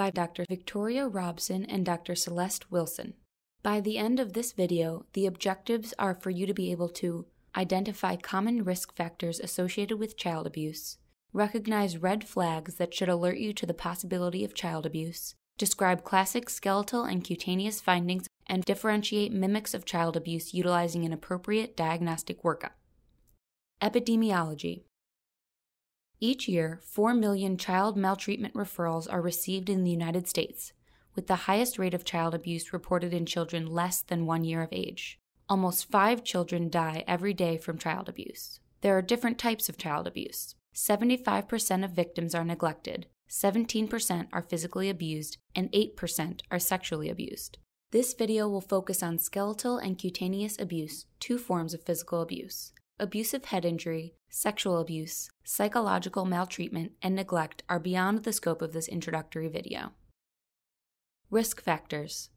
by Dr. Victoria Robson and Dr. Celeste Wilson. By the end of this video, the objectives are for you to be able to identify common risk factors associated with child abuse, recognize red flags that should alert you to the possibility of child abuse, describe classic skeletal and cutaneous findings, and differentiate mimics of child abuse utilizing an appropriate diagnostic workup. Epidemiology each year, 4 million child maltreatment referrals are received in the United States, with the highest rate of child abuse reported in children less than one year of age. Almost five children die every day from child abuse. There are different types of child abuse. 75% of victims are neglected, 17% are physically abused, and 8% are sexually abused. This video will focus on skeletal and cutaneous abuse, two forms of physical abuse abusive head injury, sexual abuse, psychological maltreatment, and neglect are beyond the scope of this introductory video. Risk factors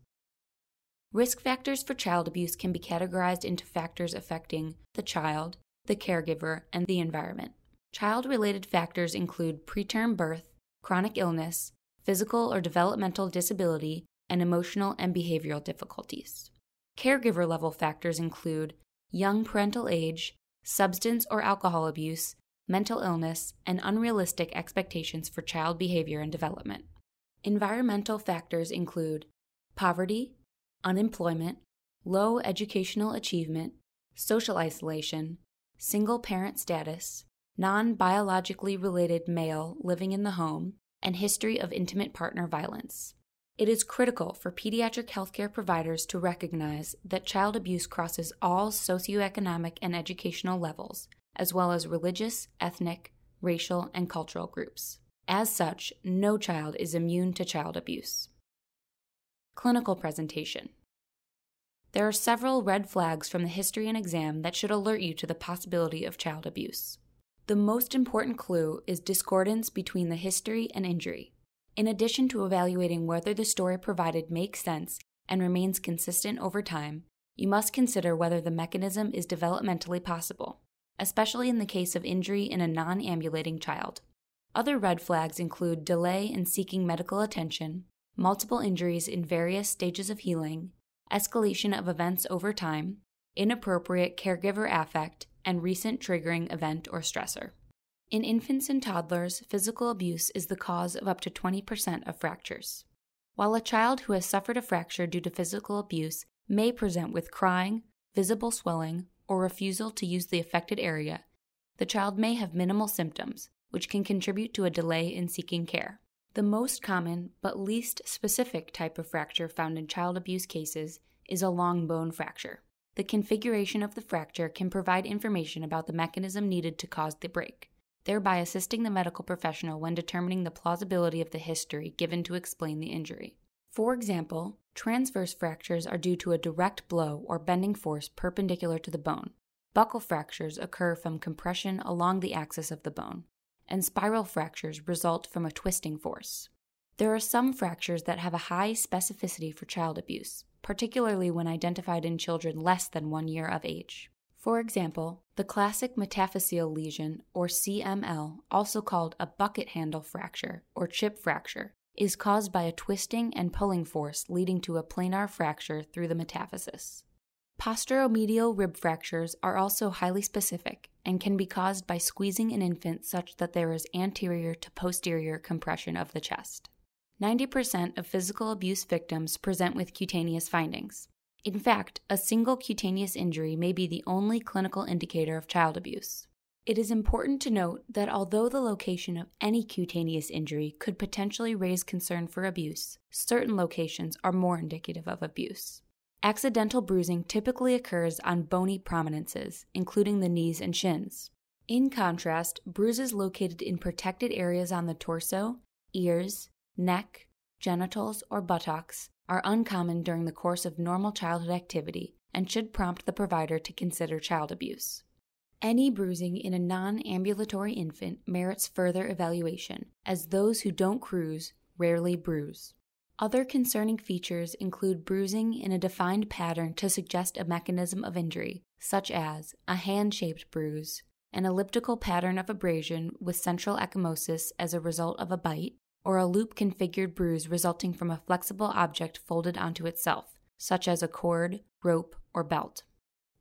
Risk factors for child abuse can be categorized into factors affecting the child, the caregiver, and the environment. Child related factors include preterm birth, chronic illness, physical or developmental disability, and emotional and behavioral difficulties. Caregiver level factors include young parental age, substance or alcohol abuse, mental illness, and unrealistic expectations for child behavior and development. Environmental factors include poverty, unemployment, low educational achievement, social isolation, single parent status, non biologically related male living in the home, and history of intimate partner violence. It is critical for pediatric healthcare providers to recognize that child abuse crosses all socioeconomic and educational levels, as well as religious, ethnic, racial, and cultural groups. As such, no child is immune to child abuse. Clinical presentation There are several red flags from the history and exam that should alert you to the possibility of child abuse. The most important clue is discordance between the history and injury. In addition to evaluating whether the story provided makes sense and remains consistent over time, you must consider whether the mechanism is developmentally possible, especially in the case of injury in a non ambulating child. Other red flags include delay in seeking medical attention, multiple injuries in various stages of healing, escalation of events over time, inappropriate caregiver affect, and recent triggering event or stressor. In infants and toddlers, physical abuse is the cause of up to 20% of fractures. While a child who has suffered a fracture due to physical abuse may present with crying, visible swelling, or refusal to use the affected area, the child may have minimal symptoms, which can contribute to a delay in seeking care. The most common but least specific type of fracture found in child abuse cases is a long bone fracture. The configuration of the fracture can provide information about the mechanism needed to cause the break thereby assisting the medical professional when determining the plausibility of the history given to explain the injury. For example, transverse fractures are due to a direct blow or bending force perpendicular to the bone. Buckle fractures occur from compression along the axis of the bone, and spiral fractures result from a twisting force. There are some fractures that have a high specificity for child abuse, particularly when identified in children less than one year of age. For example, the classic metaphyseal lesion, or CML, also called a bucket handle fracture or chip fracture, is caused by a twisting and pulling force leading to a planar fracture through the metaphysis. Posteromedial rib fractures are also highly specific and can be caused by squeezing an infant such that there is anterior to posterior compression of the chest. 90% of physical abuse victims present with cutaneous findings. In fact, a single cutaneous injury may be the only clinical indicator of child abuse. It is important to note that although the location of any cutaneous injury could potentially raise concern for abuse, certain locations are more indicative of abuse. Accidental bruising typically occurs on bony prominences, including the knees and shins. In contrast, bruises located in protected areas on the torso, ears, neck, genitals, or buttocks are uncommon during the course of normal childhood activity and should prompt the provider to consider child abuse. Any bruising in a non ambulatory infant merits further evaluation, as those who don't cruise rarely bruise. Other concerning features include bruising in a defined pattern to suggest a mechanism of injury, such as a hand shaped bruise, an elliptical pattern of abrasion with central ecchymosis as a result of a bite, or a loop configured bruise resulting from a flexible object folded onto itself, such as a cord, rope, or belt.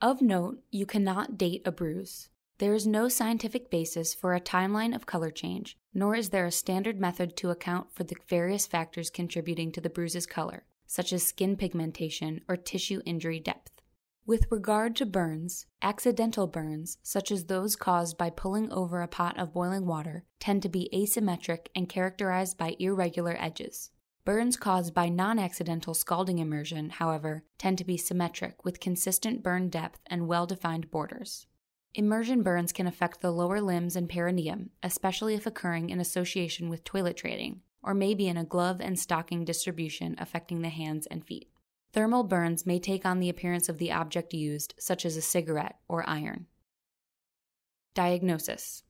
Of note, you cannot date a bruise. There is no scientific basis for a timeline of color change, nor is there a standard method to account for the various factors contributing to the bruise's color, such as skin pigmentation or tissue injury depth. With regard to burns, accidental burns, such as those caused by pulling over a pot of boiling water, tend to be asymmetric and characterized by irregular edges. Burns caused by non accidental scalding immersion, however, tend to be symmetric with consistent burn depth and well defined borders. Immersion burns can affect the lower limbs and perineum, especially if occurring in association with toilet training, or maybe in a glove and stocking distribution affecting the hands and feet. Thermal burns may take on the appearance of the object used, such as a cigarette or iron. Diagnosis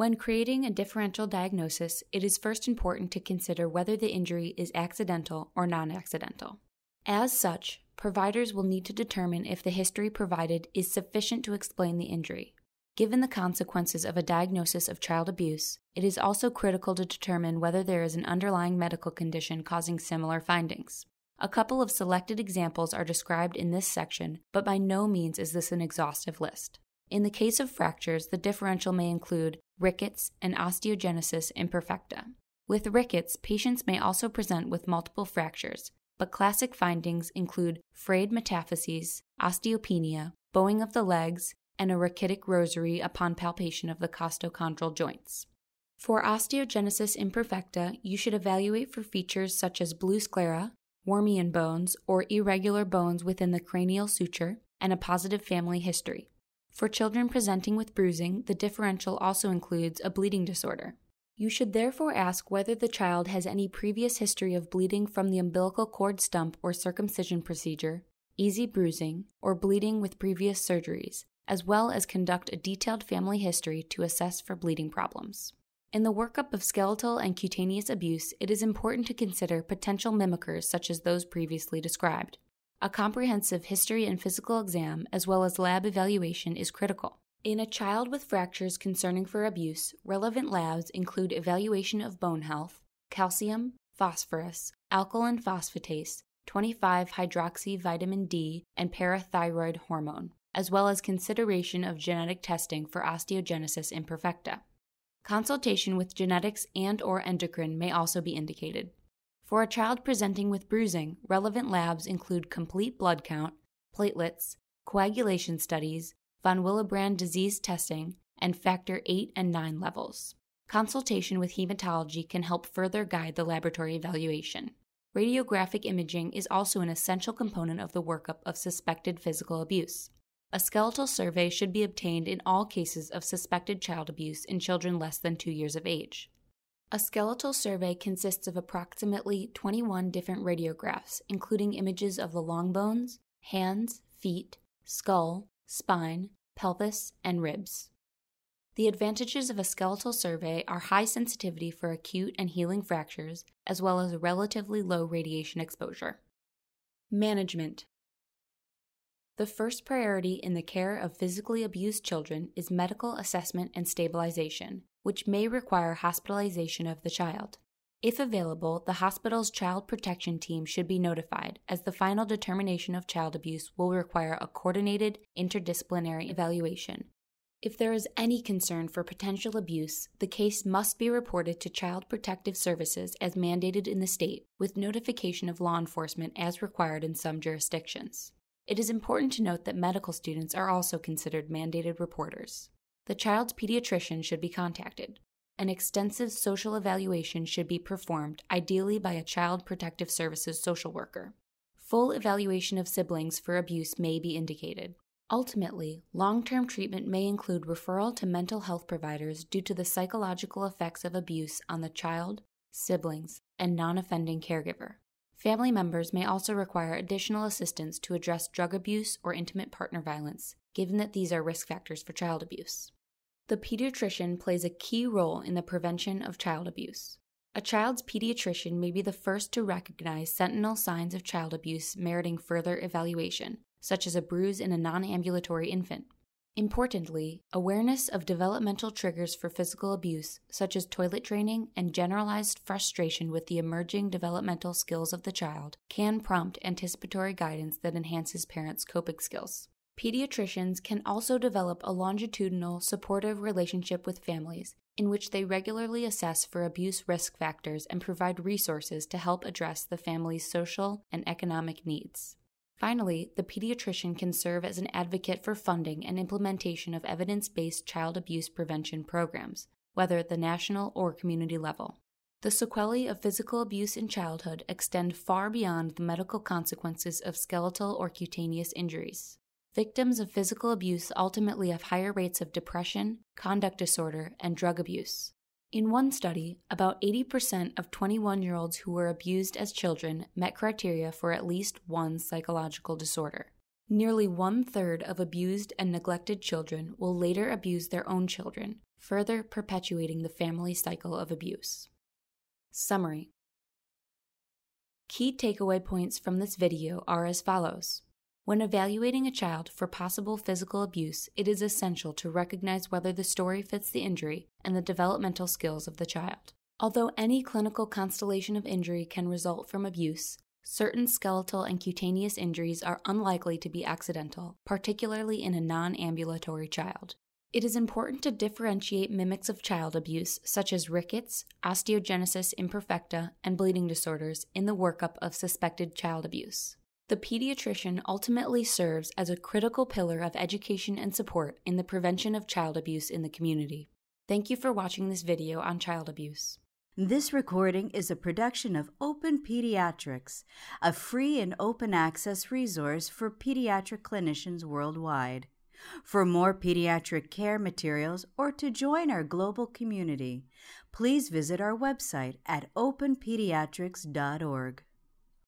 When creating a differential diagnosis, it is first important to consider whether the injury is accidental or non accidental. As such, providers will need to determine if the history provided is sufficient to explain the injury. Given the consequences of a diagnosis of child abuse, it is also critical to determine whether there is an underlying medical condition causing similar findings. A couple of selected examples are described in this section, but by no means is this an exhaustive list. In the case of fractures, the differential may include rickets and osteogenesis imperfecta. With rickets, patients may also present with multiple fractures, but classic findings include frayed metaphyses, osteopenia, bowing of the legs, and a rachitic rosary upon palpation of the costochondral joints. For osteogenesis imperfecta, you should evaluate for features such as blue sclera, Wormian bones, or irregular bones within the cranial suture, and a positive family history. For children presenting with bruising, the differential also includes a bleeding disorder. You should therefore ask whether the child has any previous history of bleeding from the umbilical cord stump or circumcision procedure, easy bruising, or bleeding with previous surgeries, as well as conduct a detailed family history to assess for bleeding problems. In the workup of skeletal and cutaneous abuse, it is important to consider potential mimickers such as those previously described. A comprehensive history and physical exam, as well as lab evaluation, is critical. In a child with fractures concerning for abuse, relevant labs include evaluation of bone health, calcium, phosphorus, alkaline phosphatase, 25 hydroxy vitamin D, and parathyroid hormone, as well as consideration of genetic testing for osteogenesis imperfecta. Consultation with genetics and or endocrine may also be indicated. For a child presenting with bruising, relevant labs include complete blood count, platelets, coagulation studies, von Willebrand disease testing, and factor 8 and 9 levels. Consultation with hematology can help further guide the laboratory evaluation. Radiographic imaging is also an essential component of the workup of suspected physical abuse. A skeletal survey should be obtained in all cases of suspected child abuse in children less than two years of age. A skeletal survey consists of approximately 21 different radiographs, including images of the long bones, hands, feet, skull, spine, pelvis, and ribs. The advantages of a skeletal survey are high sensitivity for acute and healing fractures, as well as a relatively low radiation exposure. Management The first priority in the care of physically abused children is medical assessment and stabilization, which may require hospitalization of the child. If available, the hospital's child protection team should be notified, as the final determination of child abuse will require a coordinated interdisciplinary evaluation. If there is any concern for potential abuse, the case must be reported to Child Protective Services as mandated in the state, with notification of law enforcement as required in some jurisdictions. It is important to note that medical students are also considered mandated reporters. The child's pediatrician should be contacted. An extensive social evaluation should be performed, ideally by a Child Protective Services social worker. Full evaluation of siblings for abuse may be indicated. Ultimately, long term treatment may include referral to mental health providers due to the psychological effects of abuse on the child, siblings, and non offending caregiver. Family members may also require additional assistance to address drug abuse or intimate partner violence, given that these are risk factors for child abuse. The pediatrician plays a key role in the prevention of child abuse. A child's pediatrician may be the first to recognize sentinel signs of child abuse meriting further evaluation, such as a bruise in a non ambulatory infant. Importantly, awareness of developmental triggers for physical abuse, such as toilet training and generalized frustration with the emerging developmental skills of the child, can prompt anticipatory guidance that enhances parents' coping skills. Pediatricians can also develop a longitudinal, supportive relationship with families in which they regularly assess for abuse risk factors and provide resources to help address the family's social and economic needs. Finally, the pediatrician can serve as an advocate for funding and implementation of evidence based child abuse prevention programs, whether at the national or community level. The sequelae of physical abuse in childhood extend far beyond the medical consequences of skeletal or cutaneous injuries. Victims of physical abuse ultimately have higher rates of depression, conduct disorder, and drug abuse. In one study, about 80% of 21 year olds who were abused as children met criteria for at least one psychological disorder. Nearly one third of abused and neglected children will later abuse their own children, further perpetuating the family cycle of abuse. Summary Key takeaway points from this video are as follows. When evaluating a child for possible physical abuse, it is essential to recognize whether the story fits the injury and the developmental skills of the child. Although any clinical constellation of injury can result from abuse, certain skeletal and cutaneous injuries are unlikely to be accidental, particularly in a non ambulatory child. It is important to differentiate mimics of child abuse, such as rickets, osteogenesis imperfecta, and bleeding disorders, in the workup of suspected child abuse. The pediatrician ultimately serves as a critical pillar of education and support in the prevention of child abuse in the community. Thank you for watching this video on child abuse. This recording is a production of Open Pediatrics, a free and open access resource for pediatric clinicians worldwide. For more pediatric care materials or to join our global community, please visit our website at openpediatrics.org.